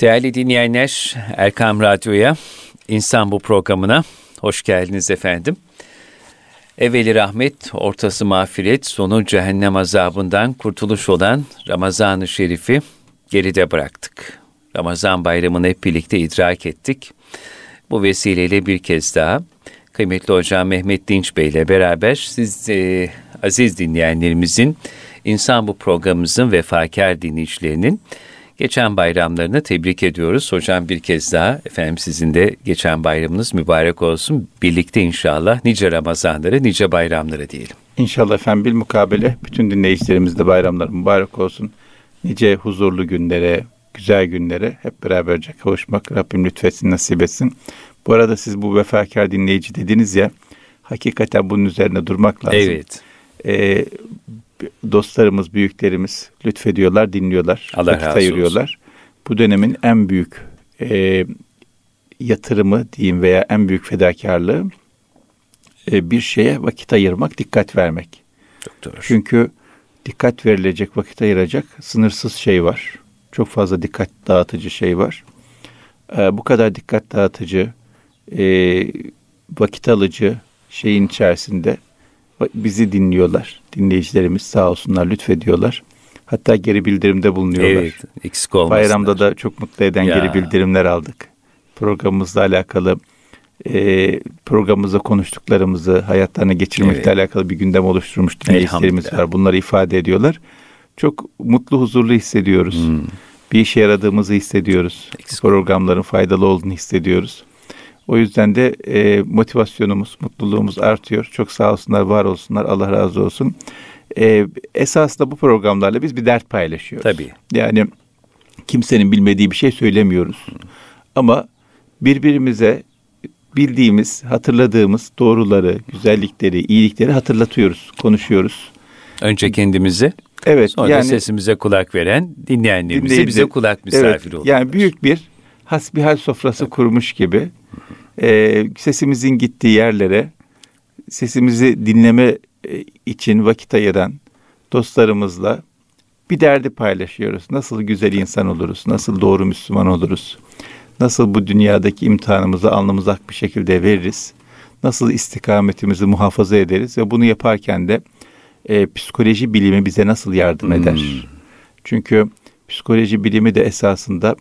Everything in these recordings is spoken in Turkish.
Değerli dinleyenler, Erkam Radyo'ya, İnsan Bu programına hoş geldiniz efendim. Evveli rahmet, ortası mağfiret, sonu cehennem azabından kurtuluş olan Ramazan-ı Şerif'i geride bıraktık. Ramazan bayramını hep birlikte idrak ettik. Bu vesileyle bir kez daha kıymetli hocam Mehmet Dinç Bey ile beraber siz e, aziz dinleyenlerimizin, İnsan Bu programımızın vefakar dinleyicilerinin Geçen bayramlarını tebrik ediyoruz. Hocam bir kez daha efendim sizin de geçen bayramınız mübarek olsun. Birlikte inşallah nice Ramazanları, nice bayramları diyelim. İnşallah efendim bir mukabele bütün dinleyicilerimiz de bayramlar mübarek olsun. Nice huzurlu günlere, güzel günlere hep beraberce kavuşmak Rabbim lütfetsin, nasip etsin. Bu arada siz bu vefakar dinleyici dediniz ya, hakikaten bunun üzerine durmak lazım. Evet. Ee, dostlarımız, büyüklerimiz lütfediyorlar, dinliyorlar, Allah vakit ayırıyorlar. olsun. Bu dönemin en büyük e, yatırımı diyeyim veya en büyük fedakarlığı e, bir şeye vakit ayırmak, dikkat vermek. Çok doğru. Çünkü dikkat verilecek, vakit ayıracak sınırsız şey var. Çok fazla dikkat dağıtıcı şey var. E, bu kadar dikkat dağıtıcı, e, vakit alıcı şeyin içerisinde bizi dinliyorlar. Dinleyicilerimiz sağ olsunlar lütfediyorlar. Hatta geri bildirimde bulunuyorlar. Evet, eksik olmasınlar. Bayramda da çok mutlu eden Ya. geri bildirimler aldık. Programımızla alakalı e, programımızda konuştuklarımızı hayatlarına geçirmekle Evet. alakalı bir gündem oluşturmuş dinleyicilerimiz var. Bunları ifade ediyorlar. Çok mutlu, huzurlu hissediyoruz. Hmm. Bir işe yaradığımızı hissediyoruz. Eksik Programların faydalı olduğunu hissediyoruz. O yüzden de e, motivasyonumuz, mutluluğumuz artıyor. Çok sağ olsunlar, var olsunlar. Allah razı olsun. E, esasında bu programlarla biz bir dert paylaşıyoruz. Tabii. Yani kimsenin bilmediği bir şey söylemiyoruz. Ama birbirimize bildiğimiz, hatırladığımız doğruları, güzellikleri, iyilikleri hatırlatıyoruz, konuşuyoruz. Önce kendimizi, Evet, sonra da yani sesimize kulak veren dinleyenlerimize bize kulak misafir evet, oluyorlar. Yani büyük bir hasbihal sofrası kurmuş gibi e, sesimizin gittiği yerlere sesimizi dinleme e, için vakit ayıran dostlarımızla bir derdi paylaşıyoruz. Nasıl güzel insan oluruz, nasıl doğru Müslüman oluruz, nasıl bu dünyadaki imtihanımızı alnımıza ak bir şekilde veririz, nasıl istikametimizi muhafaza ederiz ve bunu yaparken de e, psikoloji bilimi bize nasıl yardım eder? Hmm. Çünkü psikoloji bilimi de esasında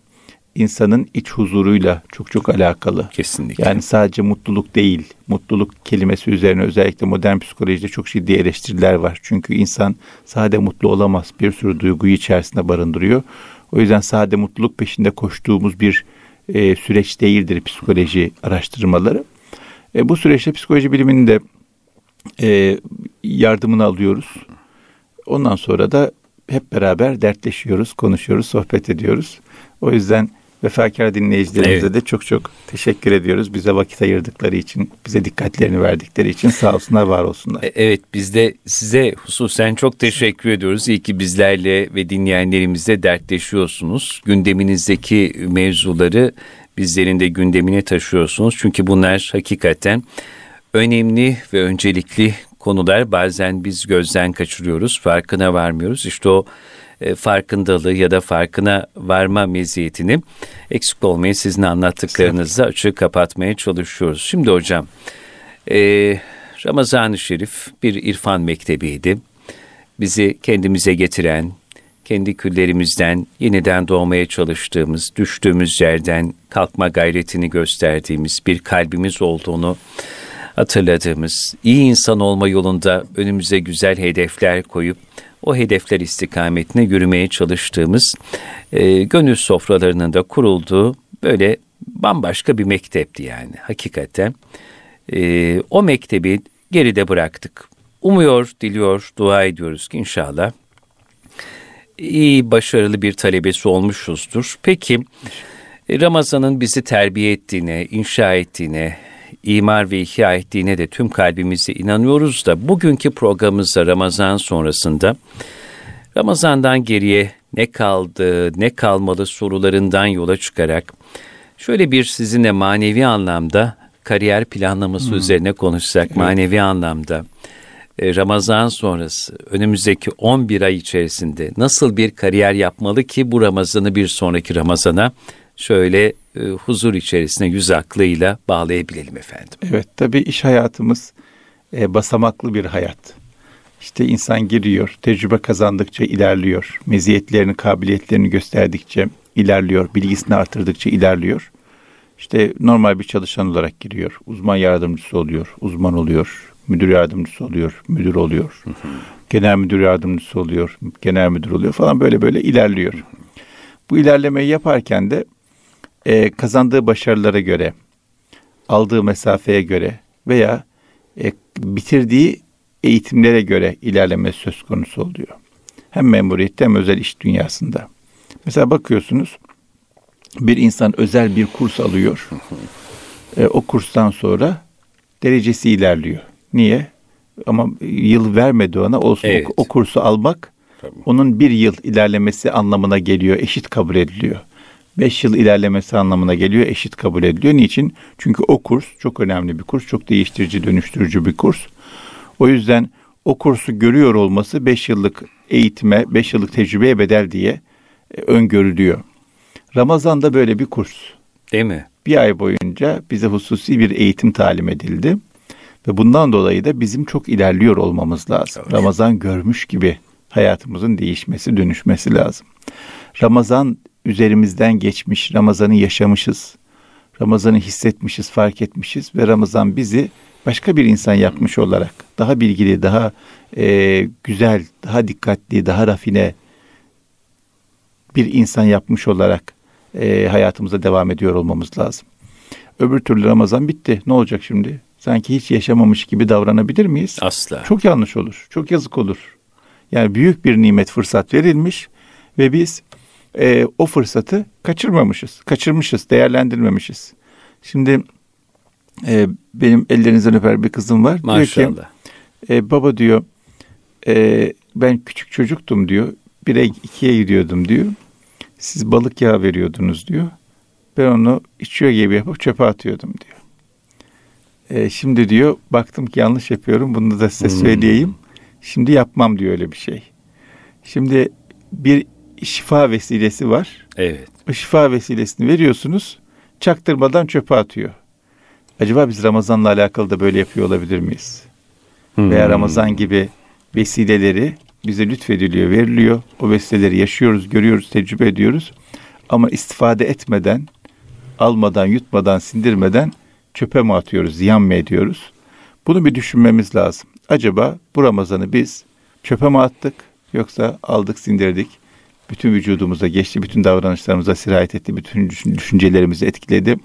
insanın iç huzuruyla çok çok alakalı. Kesinlikle. Yani sadece mutluluk değil. Mutluluk kelimesi üzerine özellikle modern psikolojide çok ciddi eleştiriler var. Çünkü insan sade mutlu olamaz. Bir sürü duyguyu içerisinde barındırıyor. O yüzden sade mutluluk peşinde koştuğumuz bir e, süreç değildir psikoloji araştırmaları. E, bu süreçte psikoloji biliminin de e, yardımını alıyoruz. Ondan sonra da hep beraber dertleşiyoruz, konuşuyoruz, sohbet ediyoruz. O yüzden vefakar dinleyicilerimize Evet. de çok çok teşekkür ediyoruz. Bize vakit ayırdıkları için, bize dikkatlerini verdikleri için sağ olsunlar, var olsunlar. E, Evet biz de size hususen çok teşekkür ediyoruz. İyi ki bizlerle ve dinleyenlerimizle dertleşiyorsunuz. Gündeminizdeki mevzuları bizlerin de gündemine taşıyorsunuz. Çünkü bunlar hakikaten önemli ve öncelikli konular. Bazen biz gözden kaçırıyoruz, farkına varmıyoruz. İşte o e, farkındalığı ya da farkına varma meziyetini eksik olmayı sizin anlattıklarınızla açık kapatmaya çalışıyoruz. Şimdi hocam ee, Ramazan-ı Şerif bir irfan mektebiydi. Bizi kendimize getiren, kendi küllerimizden yeniden doğmaya çalıştığımız, düştüğümüz yerden kalkma gayretini gösterdiğimiz bir kalbimiz olduğunu hatırladığımız, iyi insan olma yolunda önümüze güzel hedefler koyup o hedefler istikametine yürümeye çalıştığımız, e, gönül sofralarının da kurulduğu böyle bambaşka bir mektepti yani hakikaten. E, o mektebi geride bıraktık. Umuyor, diliyor, dua ediyoruz ki inşallah iyi, başarılı bir talebesi olmuşuzdur. Peki Ramazan'ın bizi terbiye ettiğine, inşa ettiğine, imar ve ihya ettiğine de tüm kalbimizle inanıyoruz da bugünkü programımızda Ramazan sonrasında Ramazan'dan geriye ne kaldı, ne kalmalı sorularından yola çıkarak şöyle bir sizinle manevi anlamda kariyer planlaması üzerine konuşsak, manevi anlamda e, Ramazan sonrası önümüzdeki 11 ay içerisinde nasıl bir kariyer yapmalı ki bu Ramazan'ı bir sonraki Ramazan'a şöyle e, huzur içerisinde yüz aklıyla bağlayabilelim efendim. Evet tabii iş hayatımız e, basamaklı bir hayat. İşte insan giriyor, tecrübe kazandıkça ilerliyor, meziyetlerini, kabiliyetlerini gösterdikçe ilerliyor, bilgisini artırdıkça ilerliyor. İşte normal bir çalışan olarak giriyor, uzman yardımcısı oluyor, uzman oluyor, müdür yardımcısı oluyor, müdür oluyor, genel müdür yardımcısı oluyor, genel müdür oluyor falan böyle böyle ilerliyor. Bu ilerlemeyi yaparken de e, kazandığı başarılara göre, aldığı mesafeye göre veya e, bitirdiği eğitimlere göre ilerleme söz konusu oluyor. Hem memuriyette hem özel iş dünyasında. Mesela bakıyorsunuz bir insan özel bir kurs alıyor. E, o kurstan sonra derecesi ilerliyor. Niye? Ama yıl vermedi ona olsun evet. o, o kursu almak Tabii. onun bir yıl ilerlemesi anlamına geliyor, eşit kabul ediliyor. Beş yıl ilerlemesi anlamına geliyor, eşit kabul ediliyor. Niçin? Çünkü o kurs çok önemli bir kurs, çok değiştirici, dönüştürücü bir kurs. O yüzden o kursu görüyor olması beş yıllık eğitime, beş yıllık tecrübeye bedel diye e, öngörülüyor. Ramazan'da böyle bir kurs. Değil mi? Bir ay boyunca bize hususi bir eğitim talim edildi. Ve bundan dolayı da bizim çok ilerliyor olmamız lazım. Evet. Ramazan görmüş gibi hayatımızın değişmesi, dönüşmesi lazım. Ramazan üzerimizden geçmiş, Ramazan'ı yaşamışız. Ramazan'ı hissetmişiz, fark etmişiz ve Ramazan bizi başka bir insan yapmış olarak daha bilgili, daha e, güzel, daha dikkatli, daha rafine bir insan yapmış olarak e, hayatımıza devam ediyor olmamız lazım. Öbür türlü Ramazan bitti. Ne olacak şimdi? Sanki hiç yaşamamış gibi davranabilir miyiz? Asla. Çok yanlış olur. Çok yazık olur. Yani büyük bir nimet fırsat verilmiş ve biz e, o fırsatı kaçırmamışız. Kaçırmışız, değerlendirmemişiz. Şimdi e, benim ellerinizden öper bir kızım var. Maşallah. Diyor ki, e, baba diyor e, ben küçük çocuktum diyor. Bire ikiye gidiyordum diyor. Siz balık yağı veriyordunuz diyor. Ben onu içiyor gibi yapıp çöpe atıyordum diyor. E, şimdi diyor baktım ki yanlış yapıyorum. Bunu da size hmm. söyleyeyim. Şimdi yapmam diyor öyle bir şey. Şimdi bir şifa vesilesi var. Evet. O şifa vesilesini veriyorsunuz. Çaktırmadan çöpe atıyor. Acaba biz Ramazan'la alakalı da böyle yapıyor olabilir miyiz? Hmm. Veya Ramazan gibi vesileleri bize lütfediliyor, veriliyor. O vesileleri yaşıyoruz, görüyoruz, tecrübe ediyoruz. Ama istifade etmeden, almadan, yutmadan, sindirmeden çöpe mi atıyoruz, ziyan mı ediyoruz? Bunu bir düşünmemiz lazım. Acaba bu Ramazan'ı biz çöpe mi attık yoksa aldık, sindirdik, bütün vücudumuza geçti, bütün davranışlarımıza sirayet etti, bütün düşüncelerimizi etkiledi,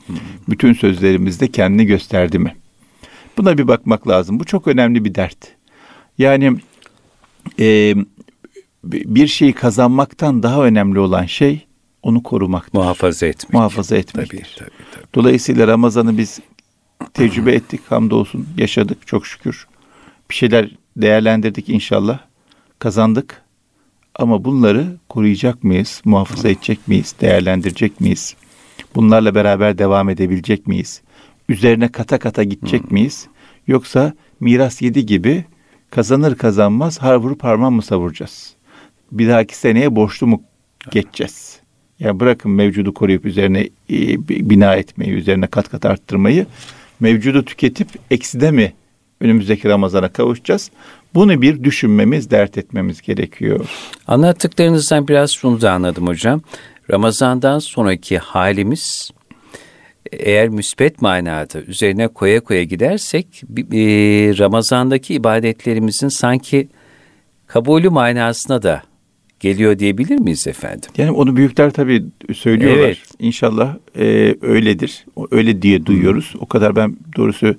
bütün sözlerimizde kendini gösterdi mi? Buna bir bakmak lazım. Bu çok önemli bir dert. Yani e, bir şeyi kazanmaktan daha önemli olan şey onu korumak. Muhafaza etmek. Muhafaza etmektir. Tabii, tabii, tabii. Dolayısıyla Ramazan'ı biz tecrübe ettik hamdolsun yaşadık çok şükür. Bir şeyler değerlendirdik inşallah. Kazandık. Ama bunları koruyacak mıyız? Muhafaza edecek miyiz? Değerlendirecek miyiz? Bunlarla beraber devam edebilecek miyiz? Üzerine kata kata gidecek miyiz? Yoksa miras yedi gibi kazanır kazanmaz har vurup harman mı savuracağız? Bir dahaki seneye borçlu mu geçeceğiz? Ya yani bırakın mevcudu koruyup üzerine e, bina etmeyi, üzerine kat kat arttırmayı mevcudu tüketip ekside mi önümüzdeki Ramazan'a kavuşacağız? Bunu bir düşünmemiz, dert etmemiz gerekiyor. Anlattıklarınızdan biraz şunu da anladım hocam. Ramazan'dan sonraki halimiz eğer müspet manada üzerine koya koya gidersek Ramazan'daki ibadetlerimizin sanki kabulü manasına da geliyor diyebilir miyiz efendim? Yani onu büyükler tabii söylüyorlar. Evet. İnşallah e, öyledir. Öyle diye duyuyoruz. O kadar ben doğrusu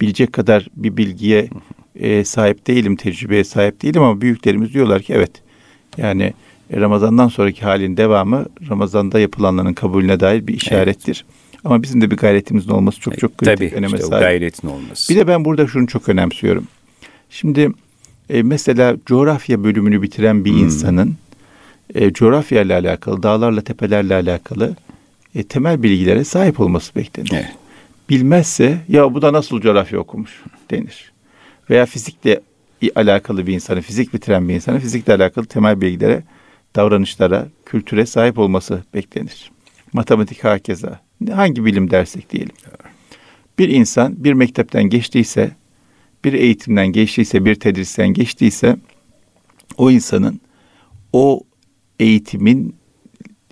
bilecek kadar bir bilgiye e, sahip değilim, tecrübeye sahip değilim ama büyüklerimiz diyorlar ki evet. Yani Ramazan'dan sonraki halin devamı Ramazan'da yapılanların kabulüne dair bir işarettir. Evet. Ama bizim de bir gayretimizin olması çok çok kritik Tabii, öneme işte sahip. gayretin olması. Bir de ben burada şunu çok önemsiyorum. Şimdi e, mesela coğrafya bölümünü bitiren bir hmm. insanın e, coğrafya ile alakalı, dağlarla, tepelerle alakalı e, temel bilgilere sahip olması beklenir. Evet. Bilmezse ya bu da nasıl coğrafya okumuş denir. Veya fizikle alakalı bir insanı, fizik bitiren bir insanı fizikle alakalı temel bilgilere, davranışlara, kültüre sahip olması beklenir. Matematik hakeza. Hangi bilim dersek diyelim. Bir insan bir mektepten geçtiyse, bir eğitimden geçtiyse, bir tedristen geçtiyse o insanın o eğitimin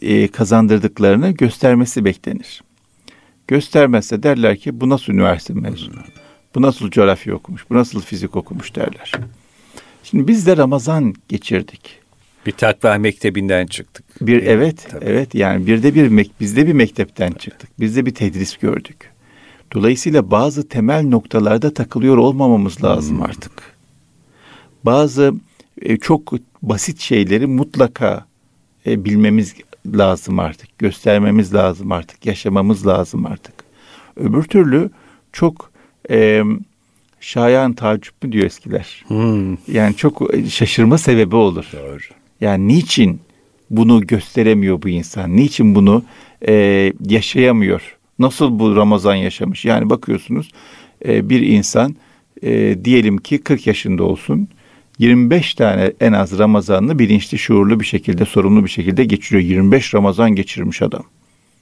e, kazandırdıklarını göstermesi beklenir. Göstermezse derler ki bu nasıl üniversite mezunu? Bu nasıl coğrafya okumuş? Bu nasıl fizik okumuş derler. Şimdi biz de Ramazan geçirdik. Bir takva mektebinden çıktık. Bir evet, Tabii. evet yani bir de bir mek bizde bir mektepten çıktık. Biz de bir tedris gördük. Dolayısıyla bazı temel noktalarda takılıyor olmamamız lazım hmm. artık. Bazı e, çok basit şeyleri mutlaka e, bilmemiz lazım artık. Göstermemiz lazım artık. Yaşamamız lazım artık. Öbür türlü çok e, şayan tacip mi diyor eskiler. Hmm. Yani çok şaşırma sebebi olur. Doğru. Yani niçin bunu gösteremiyor bu insan? Niçin bunu e, yaşayamıyor? Nasıl bu Ramazan yaşamış? Yani bakıyorsunuz e, bir insan e, diyelim ki 40 yaşında olsun. 25 tane en az Ramazanını bilinçli, şuurlu bir şekilde, sorumlu bir şekilde geçiriyor. 25 Ramazan geçirmiş adam.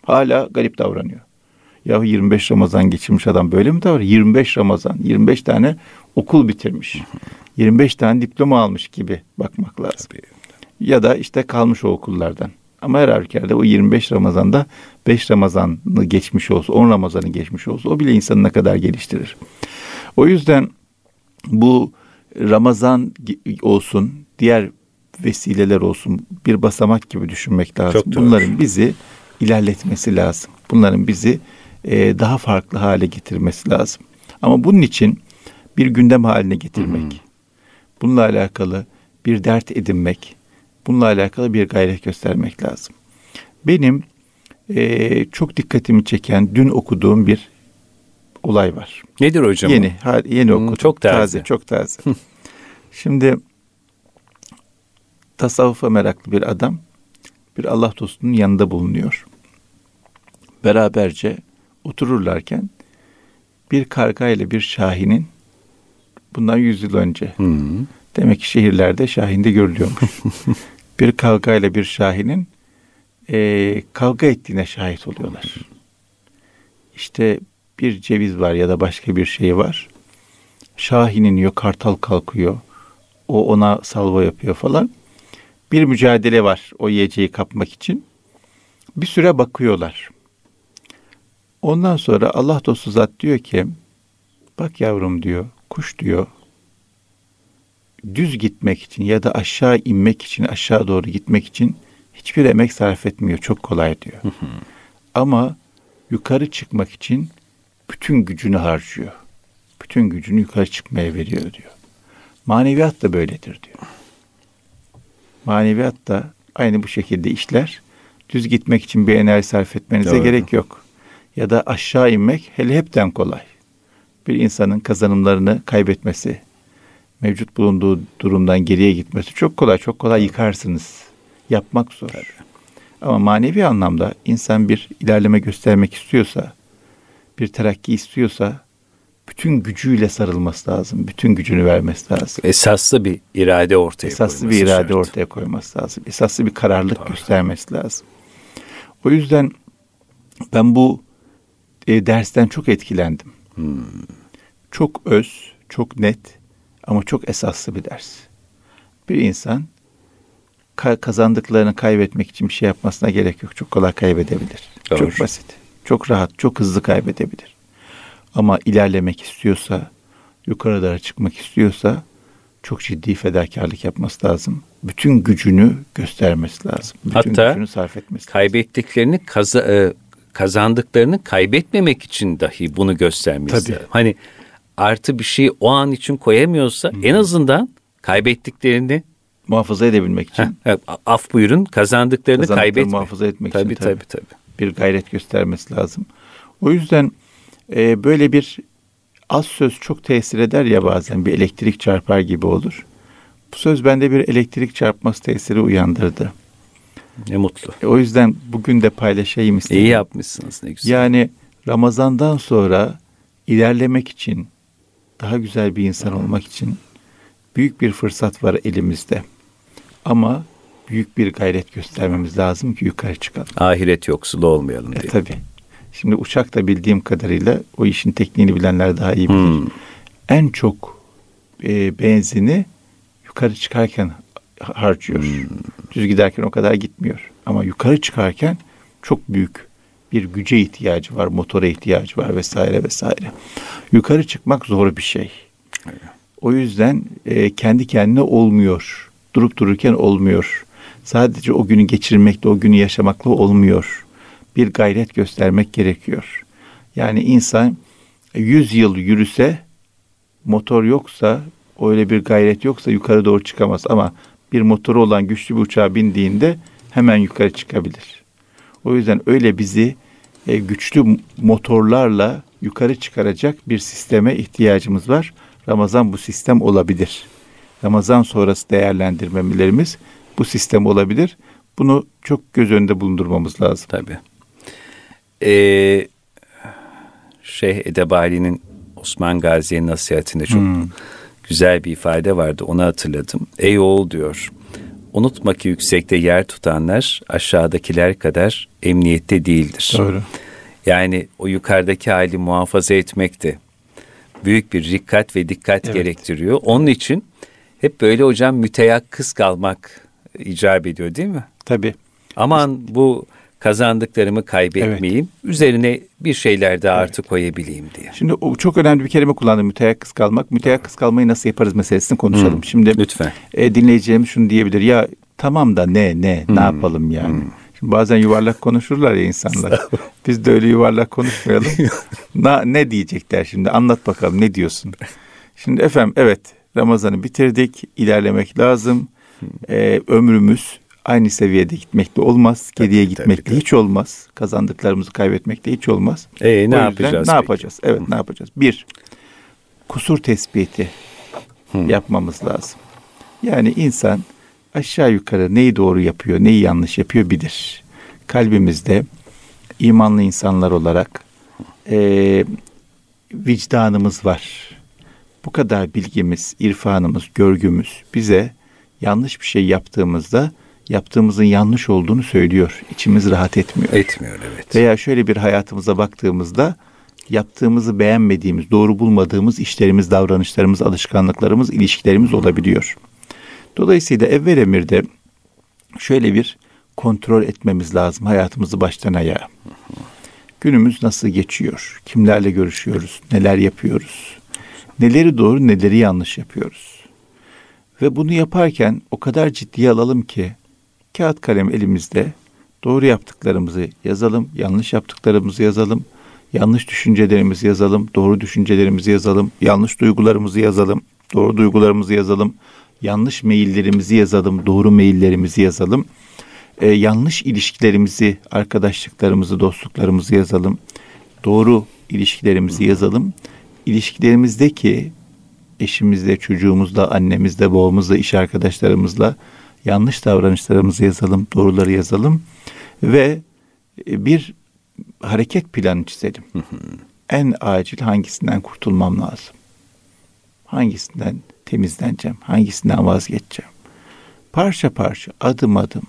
Hala garip davranıyor. Ya 25 Ramazan geçirmiş adam böyle mi davranıyor? 25 Ramazan, 25 tane okul bitirmiş. 25 tane diploma almış gibi bakmak lazım. Tabii. Ya da işte kalmış o okullardan. Ama her halükarda o 25 Ramazan'da 5 Ramazan'ı geçmiş olsa, 10 Ramazan'ı geçmiş olsa o bile insanı ne kadar geliştirir. O yüzden bu Ramazan olsun, diğer vesileler olsun bir basamak gibi düşünmek lazım. Çok Bunların bizi ilerletmesi lazım. Bunların bizi e, daha farklı hale getirmesi lazım. Ama bunun için bir gündem haline getirmek, hmm. bununla alakalı bir dert edinmek, bununla alakalı bir gayret göstermek lazım. Benim e, çok dikkatimi çeken dün okuduğum bir olay var. Nedir hocam? Yeni, yeni hmm, okudum. Çok taze. taze çok taze. Şimdi tasavvufa meraklı bir adam bir Allah dostunun yanında bulunuyor. Beraberce otururlarken bir karga ile bir şahinin bundan yüz yıl önce hmm. demek ki şehirlerde şahinde görülüyormuş. bir karga ile bir şahinin e, kavga ettiğine şahit oluyorlar. İşte bir ceviz var ya da başka bir şey var. Şahin iniyor, kartal kalkıyor. O ona salva yapıyor falan. Bir mücadele var o yiyeceği kapmak için. Bir süre bakıyorlar. Ondan sonra Allah dostu zat diyor ki bak yavrum diyor kuş diyor düz gitmek için ya da aşağı inmek için aşağı doğru gitmek için hiçbir emek sarf etmiyor. Çok kolay diyor. Ama yukarı çıkmak için bütün gücünü harcıyor. Bütün gücünü yukarı çıkmaya veriyor diyor. Maneviyat da böyledir diyor. Maneviyat da aynı bu şekilde işler. Düz gitmek için bir enerji sarf etmenize Doğru. gerek yok. Ya da aşağı inmek hele hepten kolay. Bir insanın kazanımlarını kaybetmesi, mevcut bulunduğu durumdan geriye gitmesi çok kolay. Çok kolay yıkarsınız. Yapmak zor. Tabii. Ama manevi anlamda insan bir ilerleme göstermek istiyorsa, bir terakki istiyorsa bütün gücüyle sarılması lazım. Bütün gücünü vermesi lazım. Esaslı bir irade ortaya Esaslı bir irade şart. ortaya koyması lazım. Esaslı bir kararlılık Doğru. göstermesi lazım. O yüzden ben bu e, dersten çok etkilendim. Hmm. Çok öz, çok net ama çok esaslı bir ders. Bir insan kazandıklarını kaybetmek için bir şey yapmasına gerek yok. Çok kolay kaybedebilir. Doğru. Çok basit. Çok rahat, çok hızlı kaybedebilir. Ama ilerlemek istiyorsa, yukarılara çıkmak istiyorsa çok ciddi fedakarlık yapması lazım. Bütün gücünü göstermesi lazım. Bütün Hatta gücünü sarf etmesi kaybettiklerini lazım. kaza, e, kazandıklarını kaybetmemek için dahi bunu göstermesi Tabii. lazım. Hani artı bir şey o an için koyamıyorsa hmm. en azından kaybettiklerini muhafaza edebilmek için. Heh, af buyurun kazandıklarını kaybetme. muhafaza etmek tabii, için. Tabii tabii tabii. Bir gayret göstermesi lazım. O yüzden e, böyle bir az söz çok tesir eder ya bazen bir elektrik çarpar gibi olur. Bu söz bende bir elektrik çarpması tesiri uyandırdı. Ne mutlu. E, o yüzden bugün de paylaşayım istedim. İyi yapmışsınız ne güzel. Yani Ramazan'dan sonra ilerlemek için, daha güzel bir insan olmak için büyük bir fırsat var elimizde. Ama büyük bir gayret göstermemiz lazım ki yukarı çıkalım. Ahiret yoksulu olmayalım E, diye. tabii. Şimdi uçakta bildiğim kadarıyla o işin tekniğini bilenler daha iyi bilir. Hmm. En çok e, benzini yukarı çıkarken harcıyor. Hmm. Düz giderken o kadar gitmiyor. Ama yukarı çıkarken çok büyük bir güce ihtiyacı var, motora ihtiyacı var vesaire vesaire. Yukarı çıkmak zor bir şey. O yüzden e, kendi kendine olmuyor. Durup dururken olmuyor. Sadece o günü geçirmekle, o günü yaşamakla olmuyor. Bir gayret göstermek gerekiyor. Yani insan 100 yıl yürüse, motor yoksa, öyle bir gayret yoksa yukarı doğru çıkamaz. Ama bir motoru olan güçlü bir uçağa bindiğinde hemen yukarı çıkabilir. O yüzden öyle bizi e, güçlü motorlarla yukarı çıkaracak bir sisteme ihtiyacımız var. Ramazan bu sistem olabilir. Ramazan sonrası değerlendirmelerimiz bu sistem olabilir. Bunu çok göz önünde bulundurmamız lazım. Tabii. Ee, Şeyh Edebali'nin Osman Gazi'ye nasihatinde çok Hmm. güzel bir ifade vardı. Onu hatırladım. Ey oğul diyor. Unutma ki yüksekte yer tutanlar aşağıdakiler kadar emniyette değildir. Doğru. Yani o yukarıdaki hali muhafaza etmek de büyük bir dikkat ve dikkat Evet. gerektiriyor. Onun için hep böyle hocam müteyakkız kalmak icap ediyor değil mi? Tabii. Aman bu kazandıklarımı kaybetmeyeyim. Üzerine bir şeyler de artı koyabileyim diye. Şimdi o çok önemli bir kelime kullandım. Müteyakkız kalmak. Müteyakkız kalmayı nasıl yaparız meselesini konuşalım. Şimdi Lütfen. e, dinleyeceğimiz şunu diyebilir. Ya tamam da ne ne ne yapalım yani. Şimdi bazen yuvarlak konuşurlar ya insanlar. Biz de öyle yuvarlak konuşmayalım. Na, ne diyecekler şimdi anlat bakalım ne diyorsun. Şimdi efendim evet Ramazan'ı bitirdik. ilerlemek lazım. E, ömrümüz aynı seviyede gitmekle olmaz. Geriye tabii, gitmekle tabii. hiç olmaz. Kazandıklarımızı kaybetmekle hiç olmaz. E, ne yüzden yapacağız? Ne peki? yapacağız? Evet ne yapacağız? Bir, kusur tespiti yapmamız lazım. Yani insan aşağı yukarı neyi doğru yapıyor, neyi yanlış yapıyor bilir. Kalbimizde imanlı insanlar olarak eee, vicdanımız var. Bu kadar bilgimiz, irfanımız, görgümüz bize yanlış bir şey yaptığımızda yaptığımızın yanlış olduğunu söylüyor. İçimiz rahat etmiyor. Etmiyor evet. Veya şöyle bir hayatımıza baktığımızda yaptığımızı beğenmediğimiz, doğru bulmadığımız işlerimiz, davranışlarımız, alışkanlıklarımız, ilişkilerimiz olabiliyor. Dolayısıyla evvel emirde şöyle bir kontrol etmemiz lazım hayatımızı baştan ayağa. Günümüz nasıl geçiyor? Kimlerle görüşüyoruz? Neler yapıyoruz? Neleri doğru, neleri yanlış yapıyoruz? Ve bunu yaparken o kadar ciddiye alalım ki kağıt kalem elimizde doğru yaptıklarımızı yazalım, yanlış yaptıklarımızı yazalım, yanlış düşüncelerimizi yazalım, doğru düşüncelerimizi yazalım, yanlış duygularımızı yazalım, doğru duygularımızı yazalım, yanlış maillerimizi yazalım, doğru maillerimizi yazalım, Ee, yanlış ilişkilerimizi, arkadaşlıklarımızı, dostluklarımızı yazalım, doğru ilişkilerimizi yazalım, ilişkilerimizdeki eşimizle, çocuğumuzla, annemizle, babamızla, iş arkadaşlarımızla yanlış davranışlarımızı yazalım, doğruları yazalım ve e, bir hareket planı çizelim. en acil hangisinden kurtulmam lazım? Hangisinden temizleneceğim? Hangisinden vazgeçeceğim? Parça parça, adım adım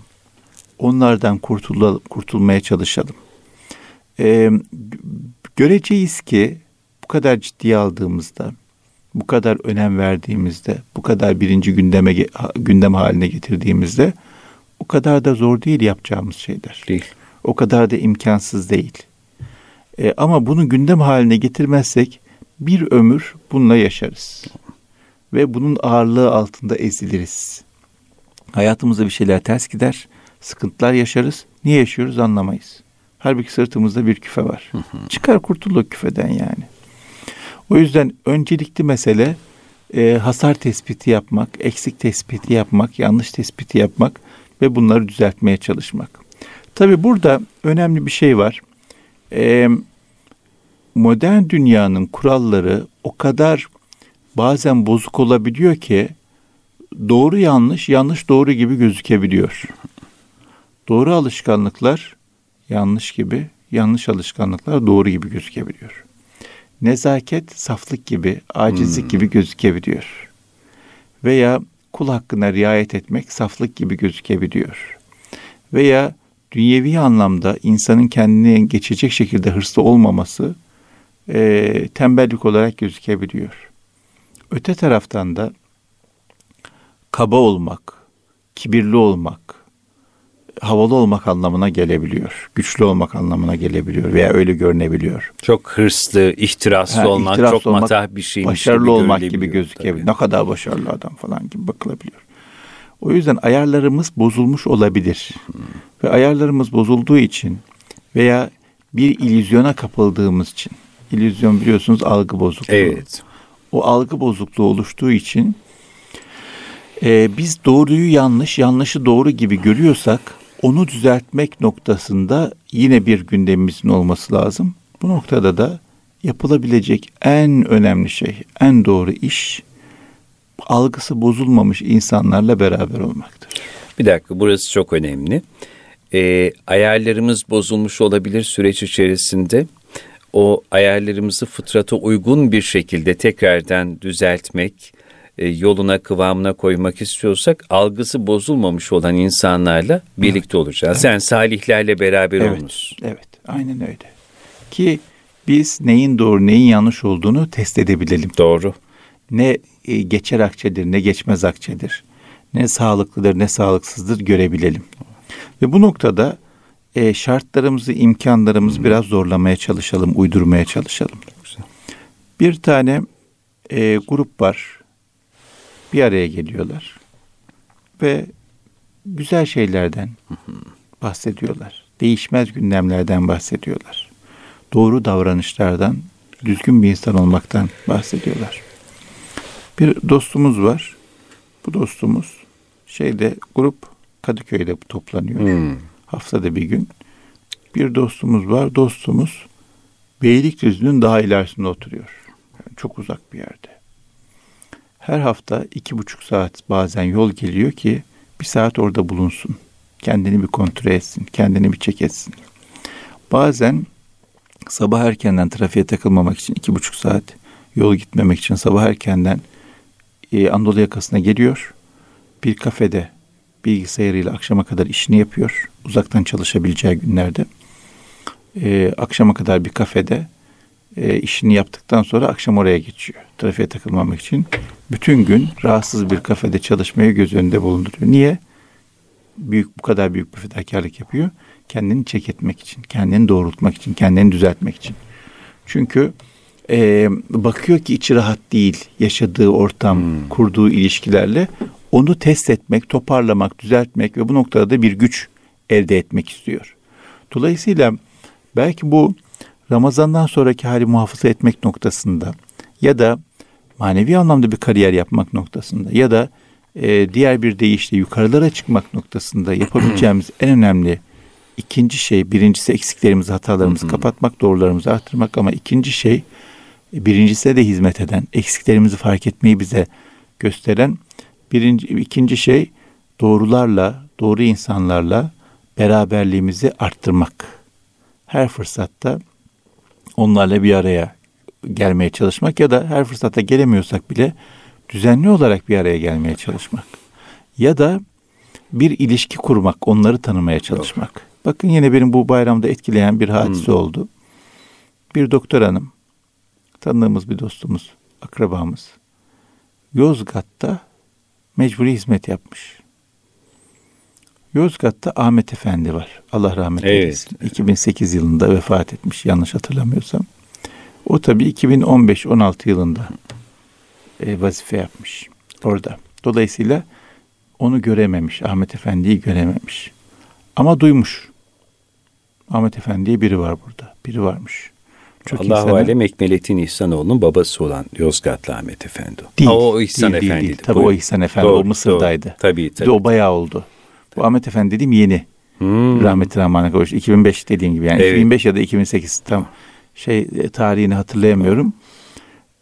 onlardan kurtulalım, kurtulmaya çalışalım. Ee, göreceğiz ki bu kadar ciddiye aldığımızda, bu kadar önem verdiğimizde, bu kadar birinci gündeme gündem haline getirdiğimizde o kadar da zor değil yapacağımız şeyler. Değil. O kadar da imkansız değil. E, ama bunu gündem haline getirmezsek bir ömür bununla yaşarız. Ve bunun ağırlığı altında eziliriz. Hayatımızda bir şeyler ters gider, sıkıntılar yaşarız. Niye yaşıyoruz anlamayız. Halbuki sırtımızda bir küfe var. Çıkar kurtul o küfeden yani. O yüzden öncelikli mesele e, hasar tespiti yapmak, eksik tespiti yapmak, yanlış tespiti yapmak ve bunları düzeltmeye çalışmak. Tabi burada önemli bir şey var. E, modern dünyanın kuralları o kadar bazen bozuk olabiliyor ki doğru yanlış, yanlış doğru gibi gözükebiliyor. Doğru alışkanlıklar yanlış gibi, yanlış alışkanlıklar doğru gibi gözükebiliyor. Nezaket saflık gibi, acizlik gibi gözükebiliyor. Veya kul hakkına riayet etmek saflık gibi gözükebiliyor. Veya dünyevi anlamda insanın kendini geçecek şekilde hırslı olmaması e, tembellik olarak gözükebiliyor. Öte taraftan da kaba olmak, kibirli olmak, havalı olmak anlamına gelebiliyor. Güçlü olmak anlamına gelebiliyor veya öyle görünebiliyor. Çok hırslı, ihtiraslı Ha, olmak, ihtiraslı çok olmak, matah bir şeymiş Başarılı gibi olmak gibi gözükebilir. tabii. Ne kadar başarılı adam falan gibi bakılabiliyor. O yüzden ayarlarımız bozulmuş olabilir. Ve ayarlarımız bozulduğu için veya bir illüzyona kapıldığımız için. İllüzyon biliyorsunuz algı bozukluğu. Evet. O algı bozukluğu oluştuğu için e, biz doğruyu yanlış, yanlışı doğru gibi görüyorsak onu düzeltmek noktasında yine bir gündemimizin olması lazım. Bu noktada da yapılabilecek en önemli şey, en doğru iş algısı bozulmamış insanlarla beraber olmaktır. Bir dakika burası çok önemli. Ee, ayarlarımız bozulmuş olabilir süreç içerisinde. O ayarlarımızı fıtrata uygun bir şekilde tekrardan düzeltmek, e, yoluna kıvamına koymak istiyorsak algısı bozulmamış olan insanlarla birlikte olacağız. Sen salihlerle beraber Evet, olunuz. evet, aynen öyle. Ki biz neyin doğru, neyin yanlış olduğunu test edebilelim. Doğru. ne e, geçer akçedir ne geçmez akçedir. Ne sağlıklıdır ne sağlıksızdır görebilelim. Ve bu noktada e, şartlarımızı, imkanlarımızı biraz zorlamaya çalışalım, uydurmaya çalışalım. Bir tane e, grup var. Bir araya geliyorlar. Ve güzel şeylerden bahsediyorlar. Değişmez gündemlerden bahsediyorlar. Doğru davranışlardan, düzgün bir insan olmaktan bahsediyorlar. Bir dostumuz var. Bu dostumuz şeyde grup Kadıköy'de toplanıyor. Hmm. Haftada bir gün. Bir dostumuz var. Dostumuz Beylikdüzü'nün daha ilerisinde oturuyor. Yani çok uzak bir yerde. Her hafta iki buçuk saat bazen yol geliyor ki bir saat orada bulunsun. Kendini bir kontrol etsin. Kendini bir çek etsin. Bazen sabah erkenden trafiğe takılmamak için iki buçuk saat yol gitmemek için sabah erkenden e, Anadolu yakasına geliyor. Bir kafede bilgisayarıyla akşama kadar işini yapıyor. Uzaktan çalışabileceği günlerde. E, akşama kadar bir kafede e, işini yaptıktan sonra akşam oraya geçiyor. Trafiğe takılmamak için. Bütün gün rahatsız bir kafede çalışmayı göz önünde bulunduruyor. Niye? Büyük bu kadar büyük bir fedakarlık yapıyor. Kendini çek etmek için, kendini doğrultmak için, kendini düzeltmek için. Çünkü e, bakıyor ki içi rahat değil yaşadığı ortam, kurduğu ilişkilerle onu test etmek, toparlamak, düzeltmek ve bu noktada da bir güç elde etmek istiyor. Dolayısıyla belki bu Ramazan'dan sonraki hali muhafaza etmek noktasında ya da manevi anlamda bir kariyer yapmak noktasında ya da e, diğer bir deyişle yukarılara çıkmak noktasında yapabileceğimiz en önemli ikinci şey, birincisi eksiklerimizi, hatalarımızı kapatmak, doğrularımızı arttırmak ama ikinci şey birincisine de hizmet eden, eksiklerimizi fark etmeyi bize gösteren birinci, ikinci şey doğrularla, doğru insanlarla beraberliğimizi arttırmak. Her fırsatta onlarla bir araya gelmeye çalışmak ya da her fırsatta gelemiyorsak bile düzenli olarak bir araya gelmeye çalışmak. Ya da bir ilişki kurmak, onları tanımaya çalışmak. Bakın yine benim bu bayramda etkileyen bir hadise oldu. Bir doktor hanım, tanıdığımız bir dostumuz, akrabamız. Yozgat'ta mecburi hizmet yapmış. Yozgat'ta Ahmet Efendi var. Allah rahmet Evet. eylesin. 2008 yılında vefat etmiş yanlış hatırlamıyorsam. O tabii 2015-16 yılında e, vazife yapmış orada. Dolayısıyla onu görememiş. Ahmet Efendi'yi görememiş. Ama duymuş. Ahmet Efendi'ye biri var burada. Biri varmış. Çok Allahu insana- Alem Ekmelettin İhsanoğlu'nun babası olan Yozgatlı Ahmet Efendi. Değil. Ha, o İhsan değil, değil, Efendi'ydi. değil. Tabii Buyurun. o İhsan Efendi Doğru, o Mısır'daydı. doğru. Tabii tabii. de o bayağı oldu. Bu Ahmet Efendi dediğim yeni. Hmm. Rahmetli Rahman'a kavuştu. 2005 dediğim gibi yani Evet. 2005 ya da 2008 tam şey e, tarihini hatırlayamıyorum.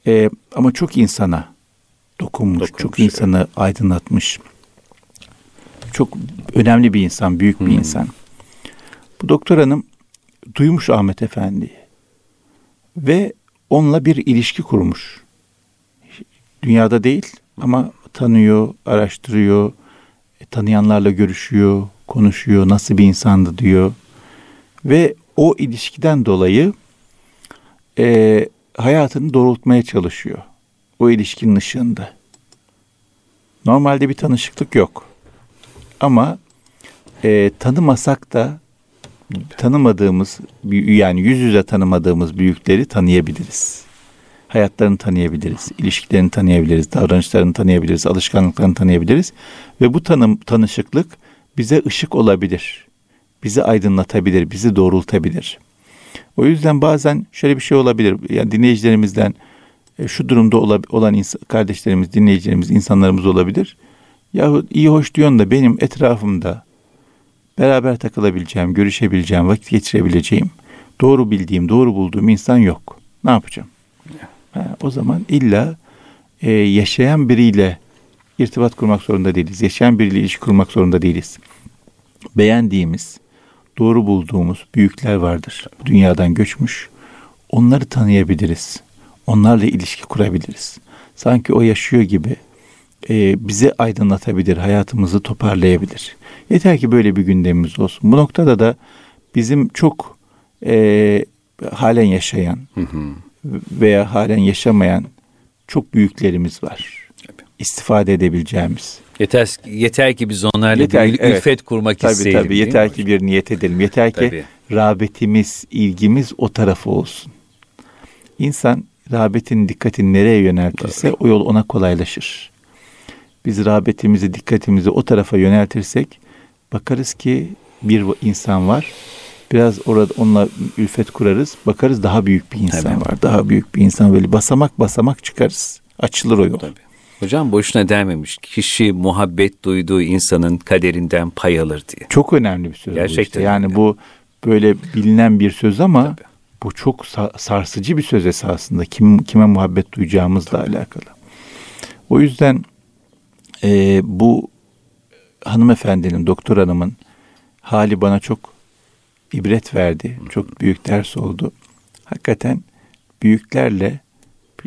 E, ama çok insana dokunmuş, Dokunmuş, çok evet. insanı aydınlatmış. Çok önemli bir insan, büyük bir Hmm. insan. Bu doktor hanım duymuş Ahmet Efendi'yi ve onunla bir ilişki kurmuş. Dünyada değil ama tanıyor, araştırıyor, e, tanıyanlarla görüşüyor, konuşuyor, nasıl bir insandı diyor. Ve o ilişkiden dolayı e, hayatını doğrultmaya çalışıyor. O ilişkinin ışığında. Normalde bir tanışıklık yok. Ama e, tanımasak da tanımadığımız yani yüz yüze tanımadığımız büyükleri tanıyabiliriz. Hayatlarını tanıyabiliriz, ilişkilerini tanıyabiliriz, davranışlarını tanıyabiliriz, alışkanlıklarını tanıyabiliriz ve bu tanım tanışıklık bize ışık olabilir. Bizi aydınlatabilir, bizi doğrultabilir. O yüzden bazen şöyle bir şey olabilir. Yani dinleyicilerimizden e, şu durumda olan kardeşlerimiz, dinleyicilerimiz, insanlarımız olabilir. Yahu iyi hoş diyorsun da benim etrafımda beraber takılabileceğim, görüşebileceğim, vakit geçirebileceğim, doğru bildiğim, doğru bulduğum insan yok. Ne yapacağım? O zaman illa e, yaşayan biriyle irtibat kurmak zorunda değiliz. Yaşayan biriyle ilişki kurmak zorunda değiliz. Beğendiğimiz, doğru bulduğumuz büyükler vardır. Dünyadan göçmüş. Onları tanıyabiliriz. Onlarla ilişki kurabiliriz. Sanki o yaşıyor gibi e, bizi aydınlatabilir, hayatımızı toparlayabilir. Yeter ki böyle bir gündemimiz olsun. Bu noktada da bizim çok e, halen yaşayan hı hı. Veya halen yaşamayan çok büyüklerimiz var. Tabii. İstifade edebileceğimiz. Yeter, yeter ki biz onlarla yeter, bir evet. ülfet kurmak tabii, isteyelim. Tabii yeter ki bir niyet edelim. Yeter ki tabii. rağbetimiz, ilgimiz o tarafa olsun. İnsan rağbetin, dikkatini nereye yöneltirse Doğru. o yol ona kolaylaşır. Biz rağbetimizi, dikkatimizi o tarafa yöneltirsek bakarız ki bir insan var. Biraz orada onunla ülfet kurarız. Bakarız daha büyük bir insan Tabii. var. Daha büyük bir insan böyle basamak basamak çıkarız. Açılır o yol. Tabii. Hocam boşuna dememiş. Kişi muhabbet duyduğu insanın kaderinden pay alır diye. Çok önemli bir söz Gerçekten bu işte. Yani bu böyle bilinen bir söz ama Tabii. bu çok sarsıcı bir söz esasında. Kim kime muhabbet duyacağımızla Tabii. alakalı. O yüzden e, bu hanımefendinin, doktor hanımın hali bana çok ibret verdi. Çok büyük ders oldu. Hakikaten büyüklerle,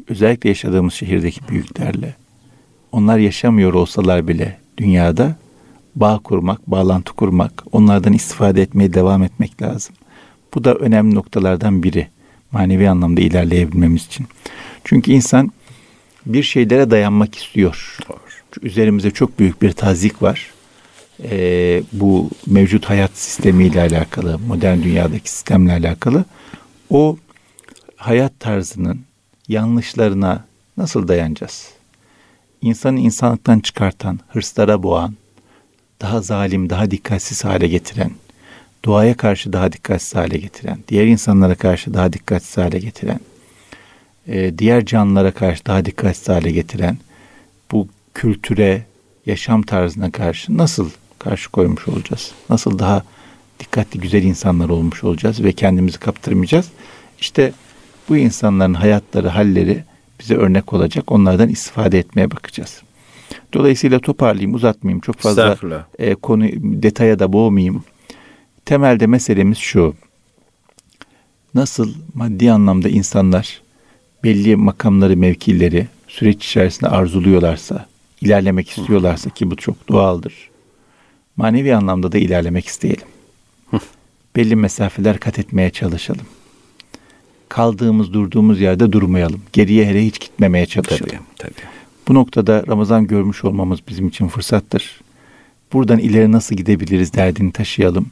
özellikle yaşadığımız şehirdeki büyüklerle, onlar yaşamıyor olsalar bile dünyada bağ kurmak, bağlantı kurmak, onlardan istifade etmeye devam etmek lazım. Bu da önemli noktalardan biri manevi anlamda ilerleyebilmemiz için. Çünkü insan bir şeylere dayanmak istiyor. Doğru. Üzerimize çok büyük bir tazik var. Ee, bu mevcut hayat sistemiyle alakalı, modern dünyadaki sistemle alakalı. O hayat tarzının yanlışlarına nasıl dayanacağız? İnsanı insanlıktan çıkartan, hırslara boğan, daha zalim, daha dikkatsiz hale getiren, doğaya karşı daha dikkatsiz hale getiren, diğer insanlara karşı daha dikkatsiz hale getiren, e, diğer canlılara karşı daha dikkatsiz hale getiren bu kültüre, yaşam tarzına karşı nasıl karşı koymuş olacağız? Nasıl daha dikkatli, güzel insanlar olmuş olacağız ve kendimizi kaptırmayacağız? İşte bu insanların hayatları, halleri bize örnek olacak. Onlardan istifade etmeye bakacağız. Dolayısıyla toparlayayım, uzatmayayım. Çok fazla e, konu detaya da boğmayayım. Temelde meselemiz şu. Nasıl maddi anlamda insanlar belli makamları, mevkileri süreç içerisinde arzuluyorlarsa, ilerlemek istiyorlarsa ki bu çok doğaldır. Manevi anlamda da ilerlemek isteyelim. belli mesafeler kat etmeye çalışalım. Kaldığımız, durduğumuz yerde durmayalım. Geriye hele hiç gitmemeye çalışalım. Tabii, tabii. Bu noktada Ramazan görmüş olmamız bizim için fırsattır. Buradan ileri nasıl gidebiliriz derdini taşıyalım.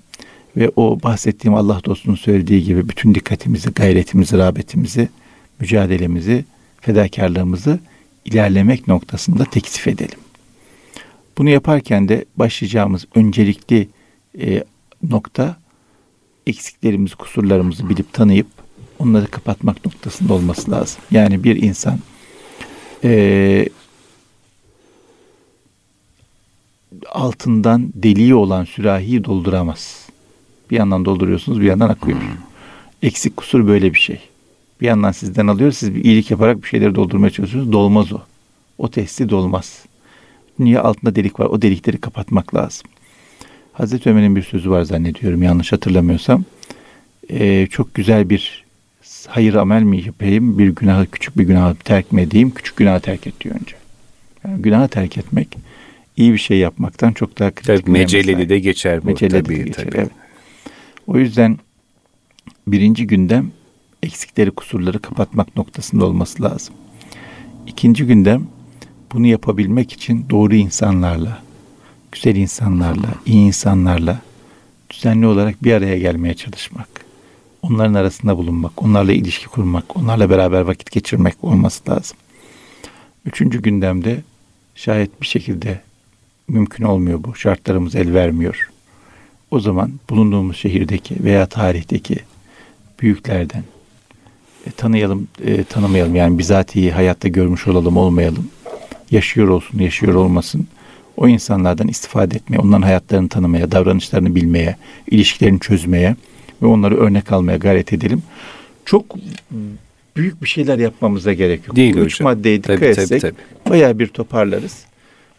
Ve o bahsettiğim Allah dostunun söylediği gibi bütün dikkatimizi, gayretimizi, rağbetimizi mücadelemizi, fedakarlığımızı ilerlemek noktasında teksif edelim. Bunu yaparken de başlayacağımız öncelikli e, nokta eksiklerimizi, kusurlarımızı bilip tanıyıp onları kapatmak noktasında olması lazım. Yani bir insan e, altından deliği olan sürahiyi dolduramaz. Bir yandan dolduruyorsunuz, bir yandan akıyor. Hmm. Eksik kusur böyle bir şey. Bir yandan sizden alıyor. Siz bir iyilik yaparak bir şeyleri doldurmaya çalışıyorsunuz. Dolmaz o. O testi dolmaz. Niye altında delik var? O delikleri kapatmak lazım. Hazreti Ömer'in bir sözü var zannediyorum yanlış hatırlamıyorsam. Ee, çok güzel bir hayır amel mi yapayım? Bir günahı küçük bir günahı terk mi edeyim? Küçük günahı terk et diyor önce. Yani günahı terk etmek iyi bir şey yapmaktan çok daha kritik. Tabii meceleli de geçer bu meceleli tabii. de geçer, tabii. evet. O yüzden birinci gündem eksikleri kusurları kapatmak noktasında olması lazım. İkinci gündem bunu yapabilmek için doğru insanlarla, güzel insanlarla, iyi insanlarla düzenli olarak bir araya gelmeye çalışmak. Onların arasında bulunmak, onlarla ilişki kurmak, onlarla beraber vakit geçirmek olması lazım. Üçüncü gündemde şayet bir şekilde mümkün olmuyor bu, şartlarımız el vermiyor. O zaman bulunduğumuz şehirdeki veya tarihteki büyüklerden e, tanıyalım, e, tanımayalım yani bizatihi hayatta görmüş olalım, olmayalım. Yaşıyor olsun, yaşıyor olmasın. O insanlardan istifade etmeye, onların hayatlarını tanımaya, davranışlarını bilmeye, ilişkilerini çözmeye ve onları örnek almaya gayret edelim. Çok büyük bir şeyler yapmamıza gerek yok. Değil Bu üç hocam. maddeye dikkat Tabii, tabii, etsek tabii. bayağı bir toparlarız.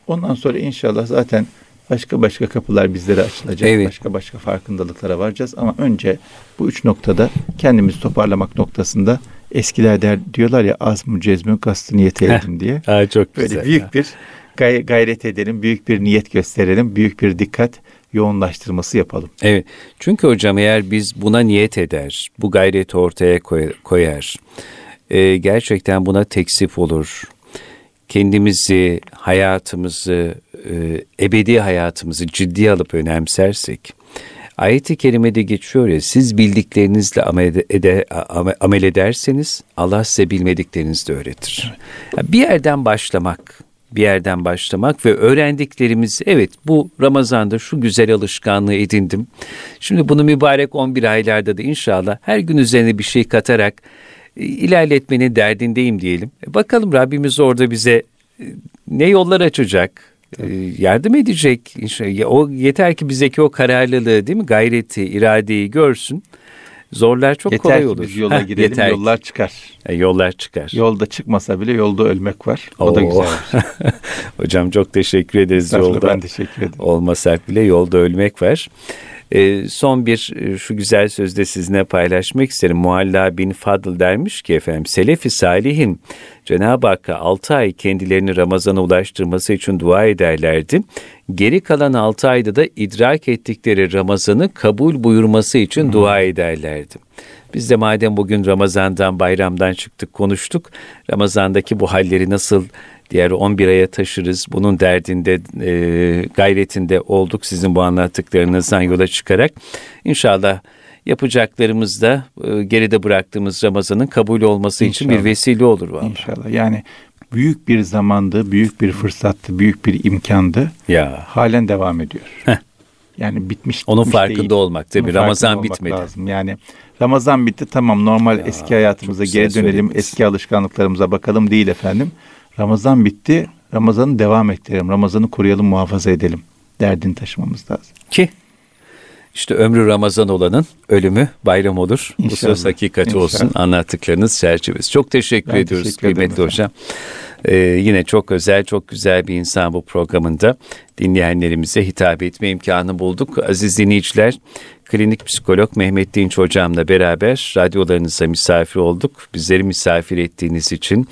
Ondan sonra inşallah zaten başka başka kapılar bizlere açılacak. Evet. Başka başka farkındalıklara varacağız. Ama önce bu üç noktada kendimizi toparlamak noktasında eskiler der diyorlar ya az mı cezmü kastı niyet edin diye. Aa, çok Böyle güzel. büyük bir gay- gayret edelim, büyük bir niyet gösterelim, büyük bir dikkat yoğunlaştırması yapalım. Evet. Çünkü hocam eğer biz buna niyet eder, bu gayreti ortaya koy- koyar, e, gerçekten buna teksif olur. Kendimizi, hayatımızı, e, ebedi hayatımızı ciddiye alıp önemsersek, ayet-i kerimede geçiyor ya, siz bildiklerinizle amel, ede, ame- amel ederseniz Allah size bilmediklerinizi de öğretir. Bir yerden başlamak, bir yerden başlamak ve öğrendiklerimiz evet bu Ramazan'da şu güzel alışkanlığı edindim. Şimdi bunu mübarek 11 aylarda da inşallah her gün üzerine bir şey katarak e, ilerletmenin derdindeyim diyelim. E, Bakalım Rabbimiz orada bize e, ne yollar açacak, e, yardım edecek. O yeter ki bizdeki o kararlılığı değil mi gayreti, iradeyi görsün. Zorlar çok yeter kolay ki olur. biz yola girelim, yeter ki. yollar çıkar. E, yollar çıkar. Yolda çıkmasa bile yolda ölmek var. O da güzel. Hocam çok teşekkür ederiz yolda. ben teşekkür ederim. Olmasak bile yolda ölmek var. Ee, son bir e, şu güzel sözde sizinle paylaşmak isterim. Mualla bin Fadıl dermiş ki efendim Selefi Salihin Cenab-ı Hakk'a 6 ay kendilerini Ramazan'a ulaştırması için dua ederlerdi. Geri kalan 6 ayda da idrak ettikleri Ramazan'ı kabul buyurması için dua ederlerdi. Biz de madem bugün Ramazan'dan, bayramdan çıktık, konuştuk. Ramazan'daki bu halleri nasıl diğer 11 aya taşırız? Bunun derdinde, e, gayretinde olduk sizin bu anlattıklarınızdan yola çıkarak. İnşallah yapacaklarımız da e, geride bıraktığımız Ramazan'ın kabul olması için bir İnşallah. vesile olur vallahi. İnşallah. Yani büyük bir zamandı, büyük bir fırsattı, büyük bir imkandı. Ya Halen devam ediyor. Heh. Yani bitmiş onun bitmiş farkında değil. olmak tabii. Bunun Ramazan bitmedi. Lazım. Yani Ramazan bitti tamam normal eski hayatımıza geri dönelim. söylediniz. Eski alışkanlıklarımıza bakalım değil efendim. Ramazan bitti. Ramazan'ı devam ettirelim. Ramazan'ı koruyalım, muhafaza edelim. Derdini taşımamız lazım. Ki işte ömrü Ramazan olanın ölümü bayram olur. Bu İnşallah. söz hakikati İnşallah. olsun anlattıklarınız çerçevesi. Çok teşekkür Ben ediyoruz teşekkür kıymetli efendim. hocam. Ee, yine çok özel, çok güzel bir insan bu programında dinleyenlerimize hitap etme imkanı bulduk. Aziz dinleyiciler, klinik psikolog Mehmet Dinç hocamla beraber radyolarınıza misafir olduk. Bizleri misafir ettiğiniz için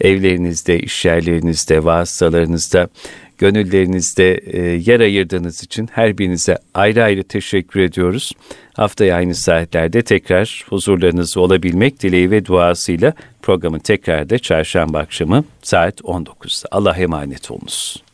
evlerinizde, iş yerlerinizde, vasıtalarınızda, gönüllerinizde e, yer ayırdığınız için her birinize ayrı ayrı teşekkür ediyoruz. Haftaya aynı saatlerde tekrar huzurlarınızda olabilmek dileği ve duasıyla programın tekrar da çarşamba akşamı saat 19'da. Allah'a emanet olunuz.